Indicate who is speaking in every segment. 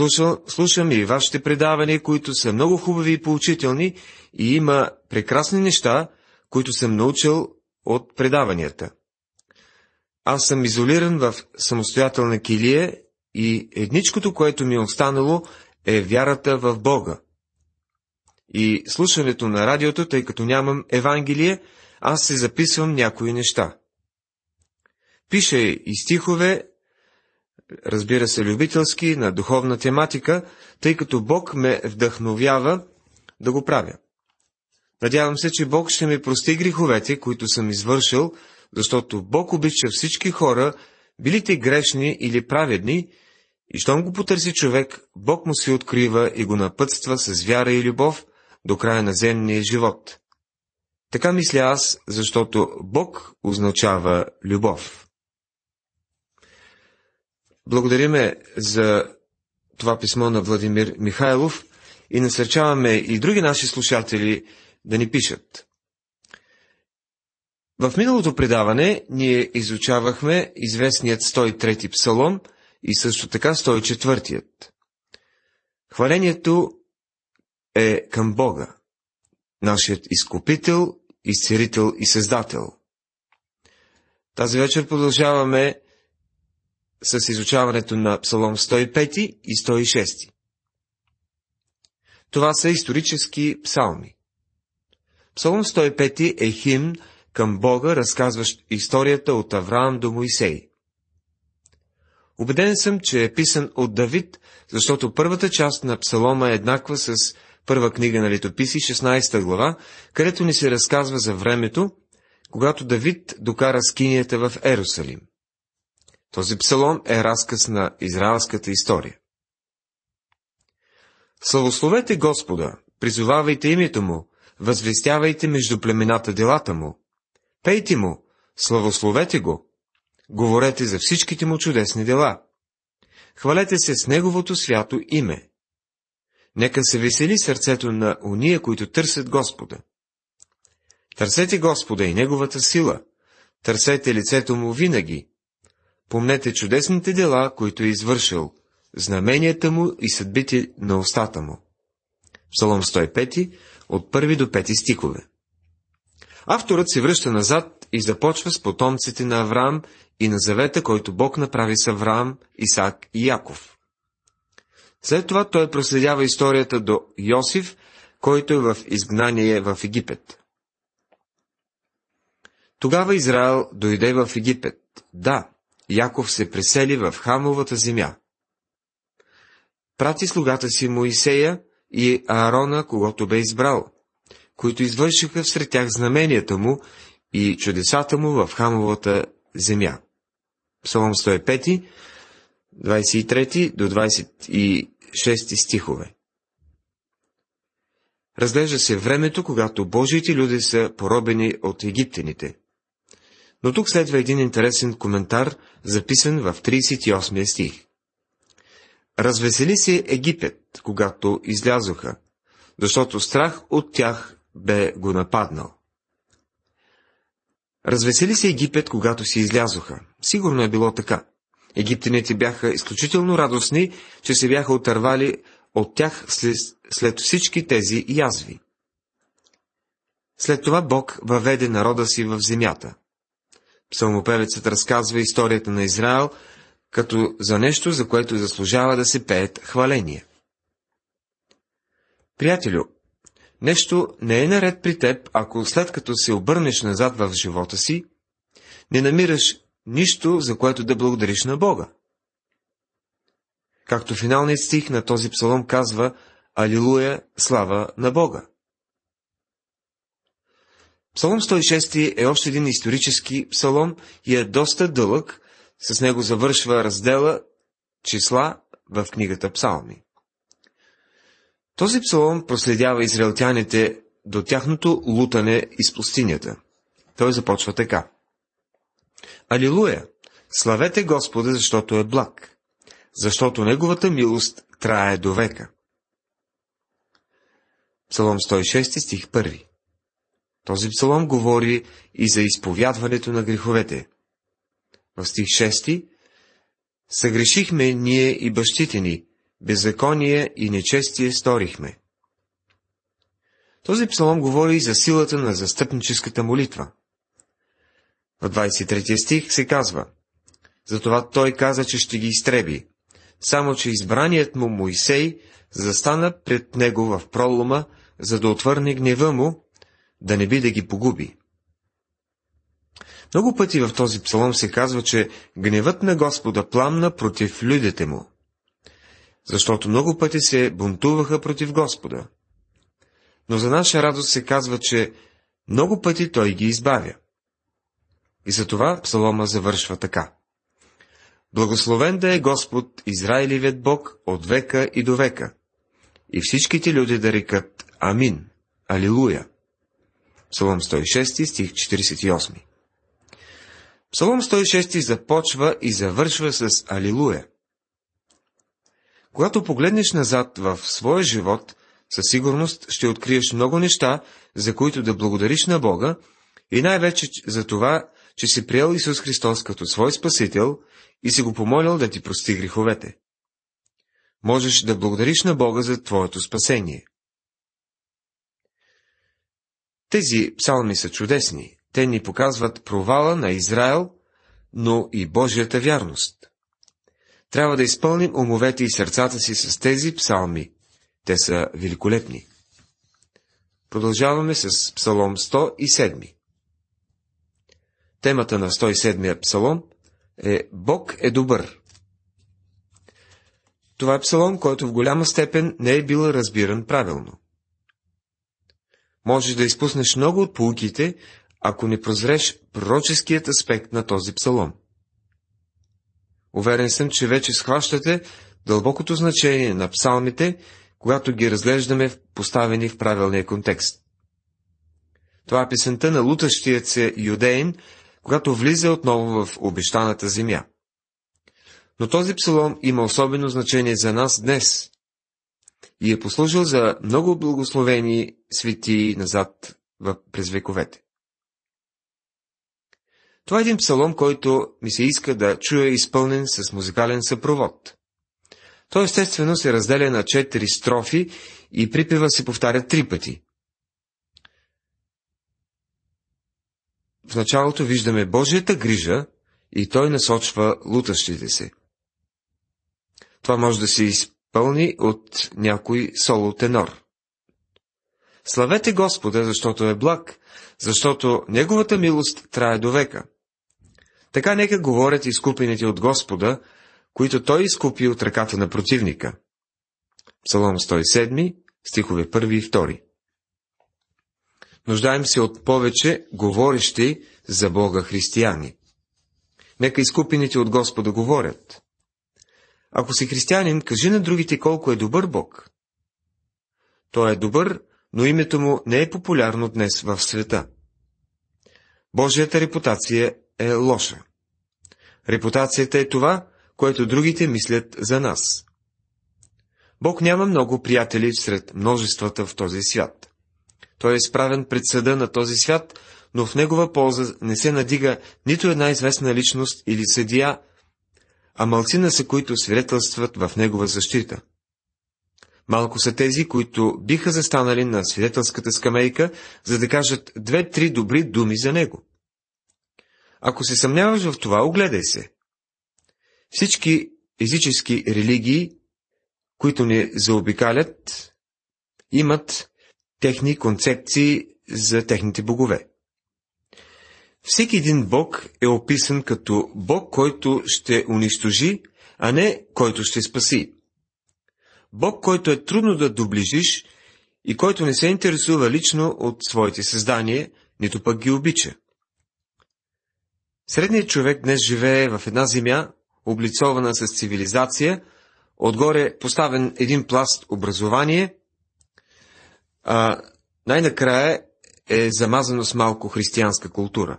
Speaker 1: Слушам, слушам и вашите предавания, които са много хубави и поучителни, и има прекрасни неща, които съм научил от предаванията. Аз съм изолиран в самостоятелна килия и едничкото, което ми е останало, е вярата в Бога. И слушането на радиото, тъй като нямам Евангелие, аз се записвам някои неща. Пише и стихове, разбира се, любителски, на духовна тематика, тъй като Бог ме вдъхновява да го правя. Надявам се, че Бог ще ми прости греховете, които съм извършил, защото Бог обича всички хора, били те грешни или праведни, и щом го потърси човек, Бог му се открива и го напътства с вяра и любов до края на земния живот. Така мисля аз, защото Бог означава любов. Благодариме за това писмо на Владимир Михайлов и насърчаваме и други наши слушатели да ни пишат. В миналото предаване ние изучавахме известният 103-ти псалом и също така 104-тият. Хвалението е към Бога, нашият изкупител, изцерител и създател. Тази вечер продължаваме с изучаването на Псалом 105 и 106. Това са исторически псалми. Псалом 105 е химн към Бога, разказващ историята от Авраам до Моисей. Убеден съм, че е писан от Давид, защото първата част на псалома е еднаква с първа книга на летописи, 16 глава, където ни се разказва за времето, когато Давид докара скинията в Ерусалим. Този псалом е разказ на израелската история. Славословете Господа, призовавайте името Му, възвестявайте между племената делата Му, пейте Му, славословете Го, говорете за всичките Му чудесни дела. Хвалете се с Неговото свято име. Нека се весели сърцето на уния, които търсят Господа. Търсете Господа и Неговата сила, търсете лицето Му винаги, Помнете чудесните дела, които е извършил, знаменията му и съдбите на устата му. Псалом 105, от първи до пети стихове. Авторът се връща назад и започва с потомците на Авраам и на завета, който Бог направи с Авраам, Исак и Яков. След това той проследява историята до Йосиф, който е в изгнание в Египет. Тогава Израел дойде в Египет. Да, Яков се пресели в Хамовата земя. Прати слугата си Моисея и Аарона, когато бе избрал, които извършиха всред тях знаменията му и чудесата му в Хамовата земя. Псалом 105, 23 до 26 стихове. Разглежда се времето, когато Божиите люди са поробени от египтяните – но тук следва един интересен коментар, записан в 38 стих. Развесели се Египет, когато излязоха, защото страх от тях бе го нападнал. Развесели се Египет, когато си излязоха. Сигурно е било така. Египтяните бяха изключително радостни, че се бяха отървали от тях след, след всички тези язви. След това Бог въведе народа си в земята. Псалмопевецът разказва историята на Израел като за нещо, за което заслужава да се пеят хваления. Приятелю, нещо не е наред при теб, ако след като се обърнеш назад в живота си, не намираш нищо, за което да благодариш на Бога. Както финалният стих на този псалом казва Алилуя, слава на Бога. Псалом 106 е още един исторически псалом и е доста дълъг, с него завършва раздела числа в книгата Псалми. Този псалом проследява израелтяните до тяхното лутане из пустинята. Той започва така. Алилуя! Славете Господа, защото е благ, защото Неговата милост трае до века. Псалом 106, стих 1 този псалом говори и за изповядването на греховете. В стих 6 Съгрешихме ние и бащите ни, беззаконие и нечестие сторихме. Този псалом говори и за силата на застъпническата молитва. В 23 стих се казва Затова той каза, че ще ги изтреби, само че избраният му Моисей застана пред него в пролома, за да отвърне гнева му, да не би да ги погуби. Много пъти в този псалом се казва, че гневът на Господа пламна против людите му, защото много пъти се бунтуваха против Господа. Но за наша радост се казва, че много пъти Той ги избавя. И за това псалома завършва така. Благословен да е Господ, Израилевият Бог, от века и до века. И всичките люди да рекат Амин, Алилуя. Псалом 106, стих 48. Псалом 106 започва и завършва с Алилуя. Когато погледнеш назад в своя живот, със сигурност ще откриеш много неща, за които да благодариш на Бога и най-вече за това, че си приел Исус Христос като свой Спасител и си го помолил да ти прости греховете. Можеш да благодариш на Бога за твоето спасение. Тези псалми са чудесни. Те ни показват провала на Израел, но и Божията вярност. Трябва да изпълним умовете и сърцата си с тези псалми. Те са великолепни. Продължаваме с Псалом 107. Темата на 107-я псалом е Бог е добър. Това е псалом, който в голяма степен не е бил разбиран правилно. Можеш да изпуснеш много от полуките, ако не прозреш пророческият аспект на този псалом. Уверен съм, че вече схващате дълбокото значение на псалмите, когато ги разглеждаме поставени в правилния контекст. Това е песента на лутащият се юдеин, когато влиза отново в обещаната земя. Но този псалом има особено значение за нас днес и е послужил за много благословени свети назад през вековете. Това е един псалом, който ми се иска да чуя изпълнен с музикален съпровод. Той естествено се разделя на четири строфи и припева се повтаря три пъти. В началото виждаме Божията грижа и той насочва лутащите се. Това може да се изпълни от някой соло-тенор. Славете Господа, защото е благ, защото Неговата милост трае до века. Така нека говорят изкупените от Господа, които Той изкупи от ръката на противника. Псалом 107, стихове 1 и 2. Нуждаем се от повече говорещи за Бога християни. Нека изкупените от Господа говорят. Ако си християнин, кажи на другите колко е добър Бог. Той е добър, но името му не е популярно днес в света. Божията репутация е лоша. Репутацията е това, което другите мислят за нас. Бог няма много приятели сред множествата в този свят. Той е изправен пред съда на този свят, но в негова полза не се надига нито една известна личност или съдия, а малцина са, които свидетелстват в негова защита. Малко са тези, които биха застанали на свидетелската скамейка, за да кажат две-три добри думи за него. Ако се съмняваш в това, огледай се. Всички езически религии, които ни заобикалят, имат техни концепции за техните богове. Всеки един бог е описан като бог, който ще унищожи, а не който ще спаси. Бог, който е трудно да доближиш и който не се интересува лично от своите създания, нито пък ги обича. Средният човек днес живее в една земя, облицована с цивилизация, отгоре поставен един пласт образование, а най-накрая е замазано с малко християнска култура.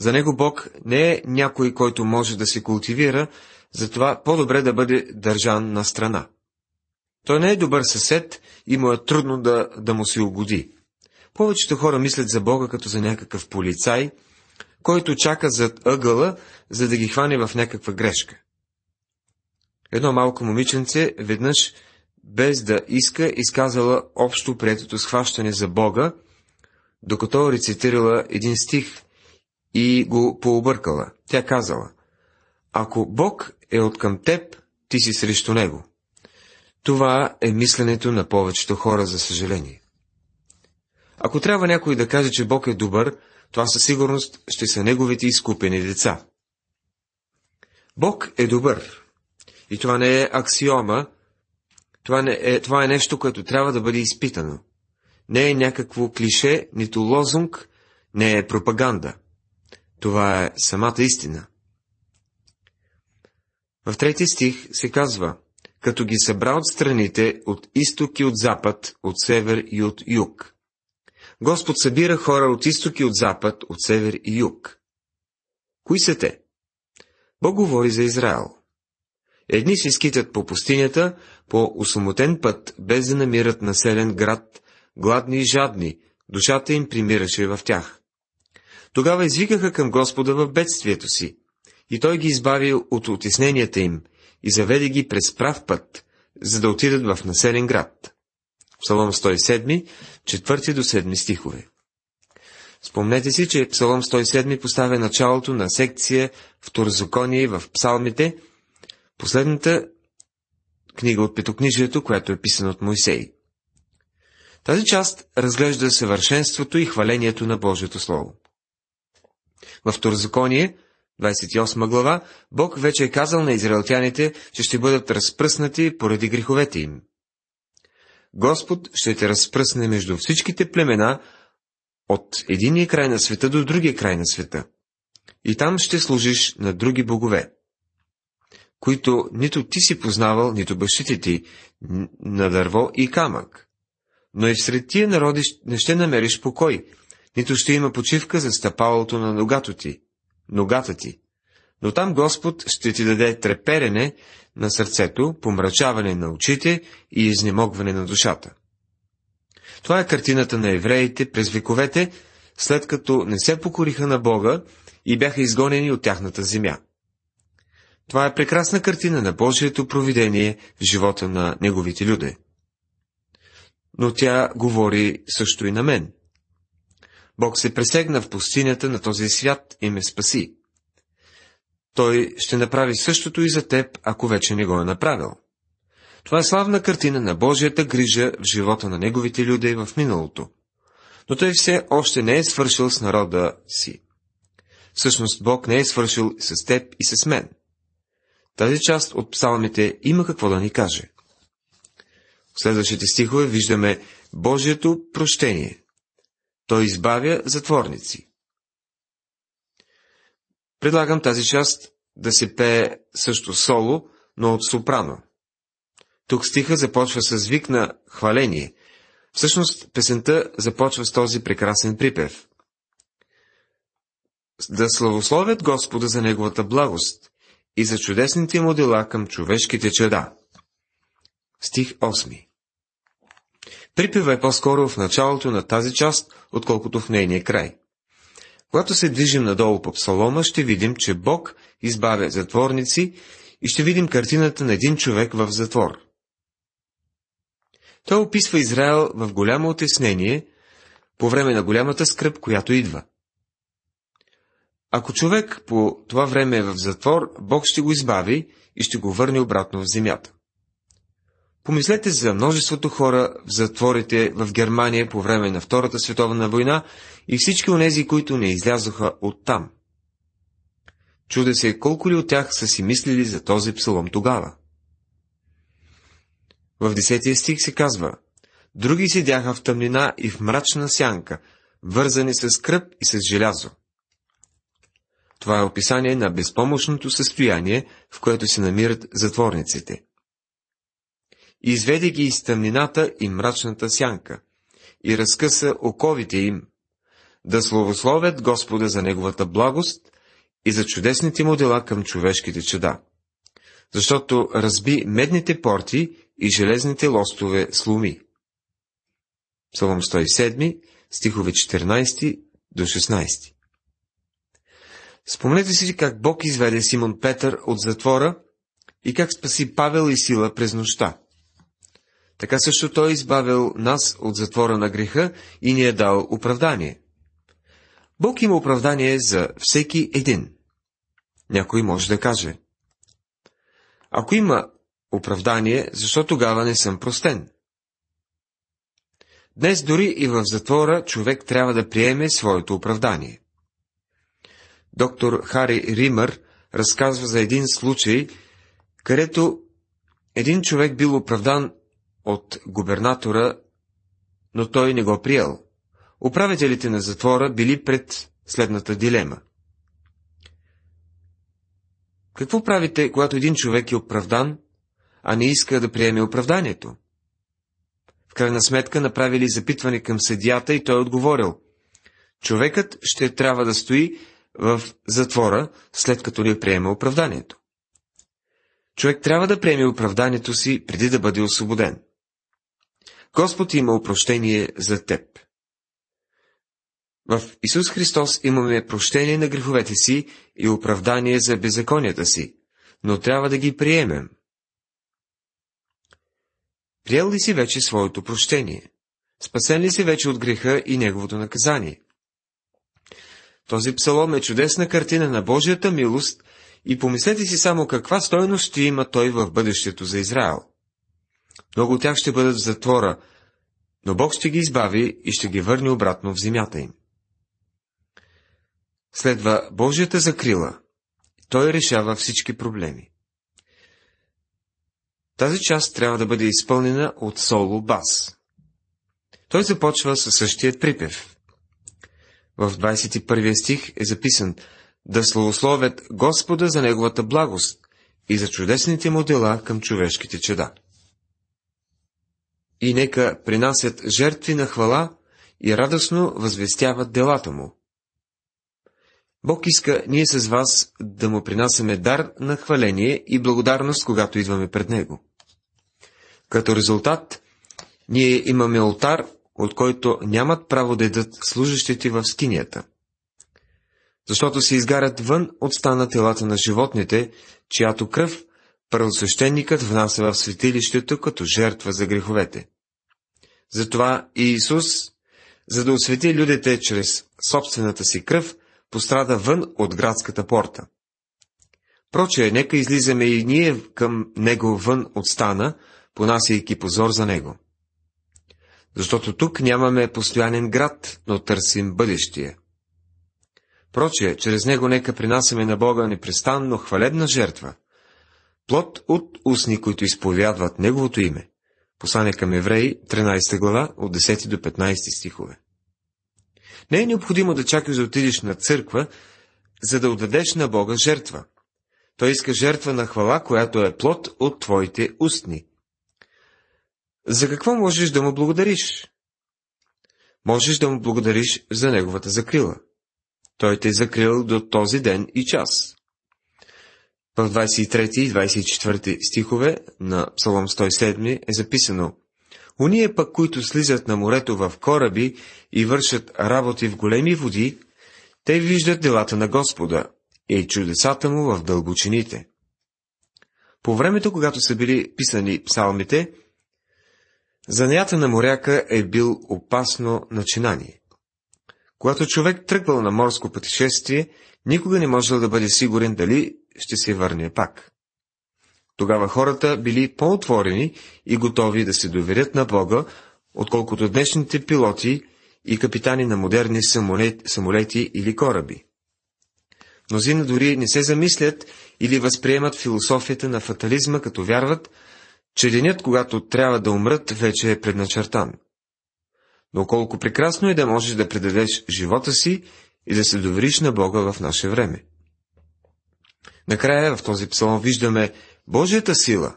Speaker 1: За него Бог не е някой, който може да се култивира, затова по-добре да бъде държан на страна. Той не е добър съсед и му е трудно да, да му се угоди. Повечето хора мислят за Бога като за някакъв полицай – който чака зад ъгъла, за да ги хване в някаква грешка. Едно малко момиченце веднъж, без да иска, изказала общо приетото схващане за Бога, докато рецитирала един стих и го пообъркала. Тя казала, ако Бог е от към теб, ти си срещу Него. Това е мисленето на повечето хора, за съжаление. Ако трябва някой да каже, че Бог е добър, това със сигурност ще са неговите изкупени деца. Бог е добър. И това не е аксиома, това, не е, това е нещо, което трябва да бъде изпитано. Не е някакво клише, нито лозунг, не е пропаганда. Това е самата истина. В трети стих се казва, като ги събра от страните, от изток и от запад, от север и от юг. Господ събира хора от изток и от запад, от север и юг. Кои са те? Бог говори за Израел. Едни се скитат по пустинята, по осамотен път, без да намират населен град, гладни и жадни, душата им примираше в тях. Тогава извикаха към Господа в бедствието си, и той ги избави от отисненията им и заведе ги през прав път, за да отидат в населен град. Псалом 107, 4 до 7 стихове. Спомнете си, че Псалом 107 поставя началото на секция Второзаконие в псалмите, последната книга от Петокнижието, която е писана от Моисей. Тази част разглежда съвършенството и хвалението на Божието Слово. Във Второзаконие, 28 глава, Бог вече е казал на израелтяните, че ще бъдат разпръснати поради греховете им. Господ ще те разпръсне между всичките племена от единия край на света до другия край на света. И там ще служиш на други богове, които нито ти си познавал, нито бащите ти, на дърво и камък. Но и всред тия народи не ще намериш покой, нито ще има почивка за стъпалото на ногато ти, ногата ти. Но там Господ ще ти даде треперене на сърцето, помрачаване на очите и изнемогване на душата. Това е картината на евреите през вековете, след като не се покориха на Бога и бяха изгонени от тяхната земя. Това е прекрасна картина на Божието провидение в живота на неговите люди. Но тя говори също и на мен. Бог се пресегна в пустинята на този свят и ме спаси. Той ще направи същото и за теб, ако вече не го е направил. Това е славна картина на Божията грижа в живота на неговите люди в миналото. Но той все още не е свършил с народа си. Всъщност Бог не е свършил с теб и с мен. Тази част от псалмите има какво да ни каже. В следващите стихове виждаме Божието прощение. Той избавя затворници. Предлагам тази част да се пее също соло, но от сопрано. Тук стиха започва с звик на хваление. Всъщност, песента започва с този прекрасен припев. Да славословят Господа за Неговата благост и за чудесните му дела към човешките чеда. Стих 8 Припева е по-скоро в началото на тази част, отколкото в нейния край. Когато се движим надолу по псалома, ще видим, че Бог избавя затворници и ще видим картината на един човек в затвор. Той описва Израел в голямо отеснение, по време на голямата скръп, която идва. Ако човек по това време е в затвор, Бог ще го избави и ще го върне обратно в земята. Помислете за множеството хора в затворите в Германия по време на Втората световна война и всички онези, които не излязоха оттам. Чуде се колко ли от тях са си мислили за този псалом тогава. В десетия стих се казва, Други седяха в тъмнина и в мрачна сянка, вързани с кръп и с желязо. Това е описание на безпомощното състояние, в което се намират затворниците. Изведе ги из тъмнината и мрачната сянка и разкъса оковите им, да славословят Господа за Неговата благост и за чудесните му дела към човешките чеда, защото разби медните порти и железните лостове слуми. Псалом 107, стихове 14 до 16. Спомнете си как Бог изведе Симон Петър от затвора и как спаси Павел и Сила през нощта. Така също той избавил нас от затвора на греха и ни е дал оправдание. Бог има оправдание за всеки един. Някой може да каже. Ако има оправдание, защо тогава не съм простен? Днес дори и в затвора човек трябва да приеме своето оправдание. Доктор Хари Римър разказва за един случай, където един човек бил оправдан от губернатора, но той не го приел. Управителите на затвора били пред следната дилема. Какво правите, когато един човек е оправдан, а не иска да приеме оправданието? В крайна сметка направили запитване към съдията и той е отговорил. Човекът ще трябва да стои в затвора, след като не приеме оправданието. Човек трябва да приеме оправданието си, преди да бъде освободен. Господ има опрощение за теб. В Исус Христос имаме прощение на греховете си и оправдание за беззаконията си, но трябва да ги приемем. Приел ли си вече своето прощение? Спасен ли си вече от греха и неговото наказание? Този псалом е чудесна картина на Божията милост и помислете си само каква стойност ще има той в бъдещето за Израел. Много от тях ще бъдат в затвора, но Бог ще ги избави и ще ги върне обратно в земята им. Следва Божията закрила. Той решава всички проблеми. Тази част трябва да бъде изпълнена от соло бас. Той започва със същият припев. В 21 стих е записан да славословят Господа за Неговата благост и за чудесните му дела към човешките чеда. И нека принасят жертви на хвала и радостно възвестяват делата му. Бог иска ние с вас да му принасяме дар на хваление и благодарност, когато идваме пред Него. Като резултат, ние имаме алтар, от който нямат право да едат служащите в скинията. Защото се изгарят вън от стана телата на животните, чиято кръв първосвещеникът внася в светилището като жертва за греховете. Затова и Исус, за да освети людите чрез собствената си кръв, пострада вън от градската порта. Проче, нека излизаме и ние към него вън от стана, понасяйки позор за него. Защото тук нямаме постоянен град, но търсим бъдещия. Проче, чрез него нека принасяме на Бога непрестанно хвалебна жертва, плод от устни, които изповядват Неговото име. Послание към евреи, 13 глава, от 10 до 15 стихове. Не е необходимо да чакаш да отидеш на църква, за да отдадеш на Бога жертва. Той иска жертва на хвала, която е плод от твоите устни. За какво можеш да му благодариш? Можеш да му благодариш за неговата закрила. Той те е закрил до този ден и час. В 23 и 24 стихове на Псалом 107 е записано Уния пък, които слизат на морето в кораби и вършат работи в големи води, те виждат делата на Господа и чудесата му в дълбочините. По времето, когато са били писани псалмите, Занята на моряка е бил опасно начинание. Когато човек тръгвал на морско пътешествие, никога не можел да бъде сигурен дали ще се върне пак. Тогава хората били по-отворени и готови да се доверят на Бога, отколкото днешните пилоти и капитани на модерни самолети, или кораби. Мнозина дори не се замислят или възприемат философията на фатализма, като вярват, че денят, когато трябва да умрат, вече е предначертан. Но колко прекрасно е да можеш да предадеш живота си и да се довериш на Бога в наше време. Накрая в този псалом виждаме Божията сила.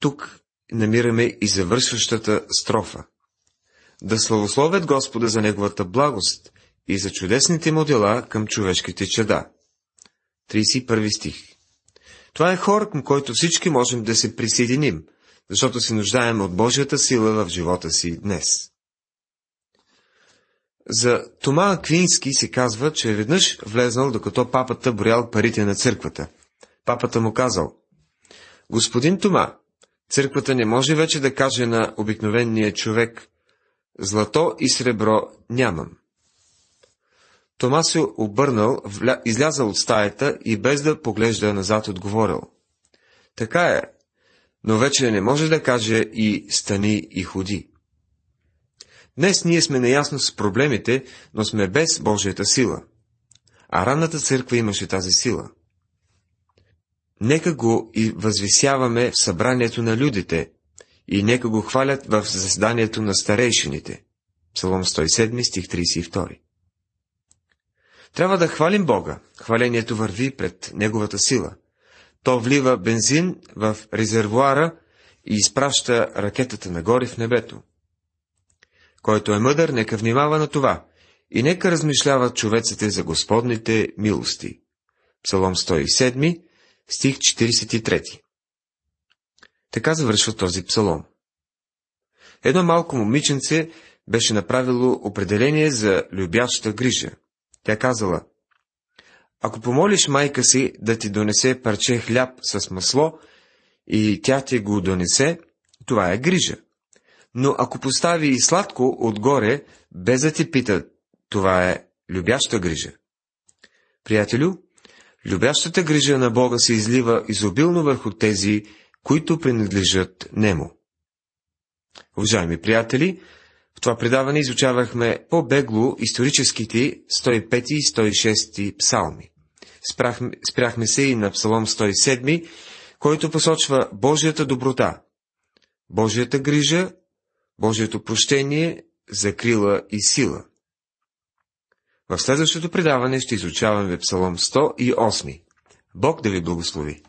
Speaker 1: Тук намираме и завършващата строфа. Да славословят Господа за Неговата благост и за чудесните му дела към човешките чеда. 31 стих това е хор, към който всички можем да се присъединим, защото се нуждаем от Божията сила в живота си днес. За Тома Аквински се казва, че е веднъж влезнал, докато папата броял парите на църквата. Папата му казал, Господин Тома, църквата не може вече да каже на обикновения човек, злато и сребро нямам. Тома се обърнал, вля... излязал от стаята и без да поглежда назад отговорил. Така е, но вече не може да каже и стани и ходи. Днес ние сме наясно с проблемите, но сме без Божията сила. А ранната църква имаше тази сила. Нека го и възвисяваме в събранието на людите и нека го хвалят в заседанието на старейшините. Псалом 107, стих 32. Трябва да хвалим Бога. Хвалението върви пред Неговата сила. То влива бензин в резервуара и изпраща ракетата нагоре в небето. Който е мъдър, нека внимава на това и нека размишляват човеците за Господните милости. Псалом 107, стих 43. Така завършва този псалом. Едно малко момиченце беше направило определение за любяща грижа. Тя казала, ако помолиш майка си да ти донесе парче хляб с масло и тя ти го донесе, това е грижа. Но ако постави и сладко отгоре, без да ти пита, това е любяща грижа. Приятелю, любящата грижа на Бога се излива изобилно върху тези, които принадлежат Нему. Уважаеми приятели, в това предаване изучавахме по-бегло историческите 105 и 106 псалми. Спряхме, спряхме се и на псалом 107, който посочва Божията доброта, Божията грижа, Божието прощение, закрила и сила. В следващото предаване ще изучаваме псалом 108. Бог да ви благослови!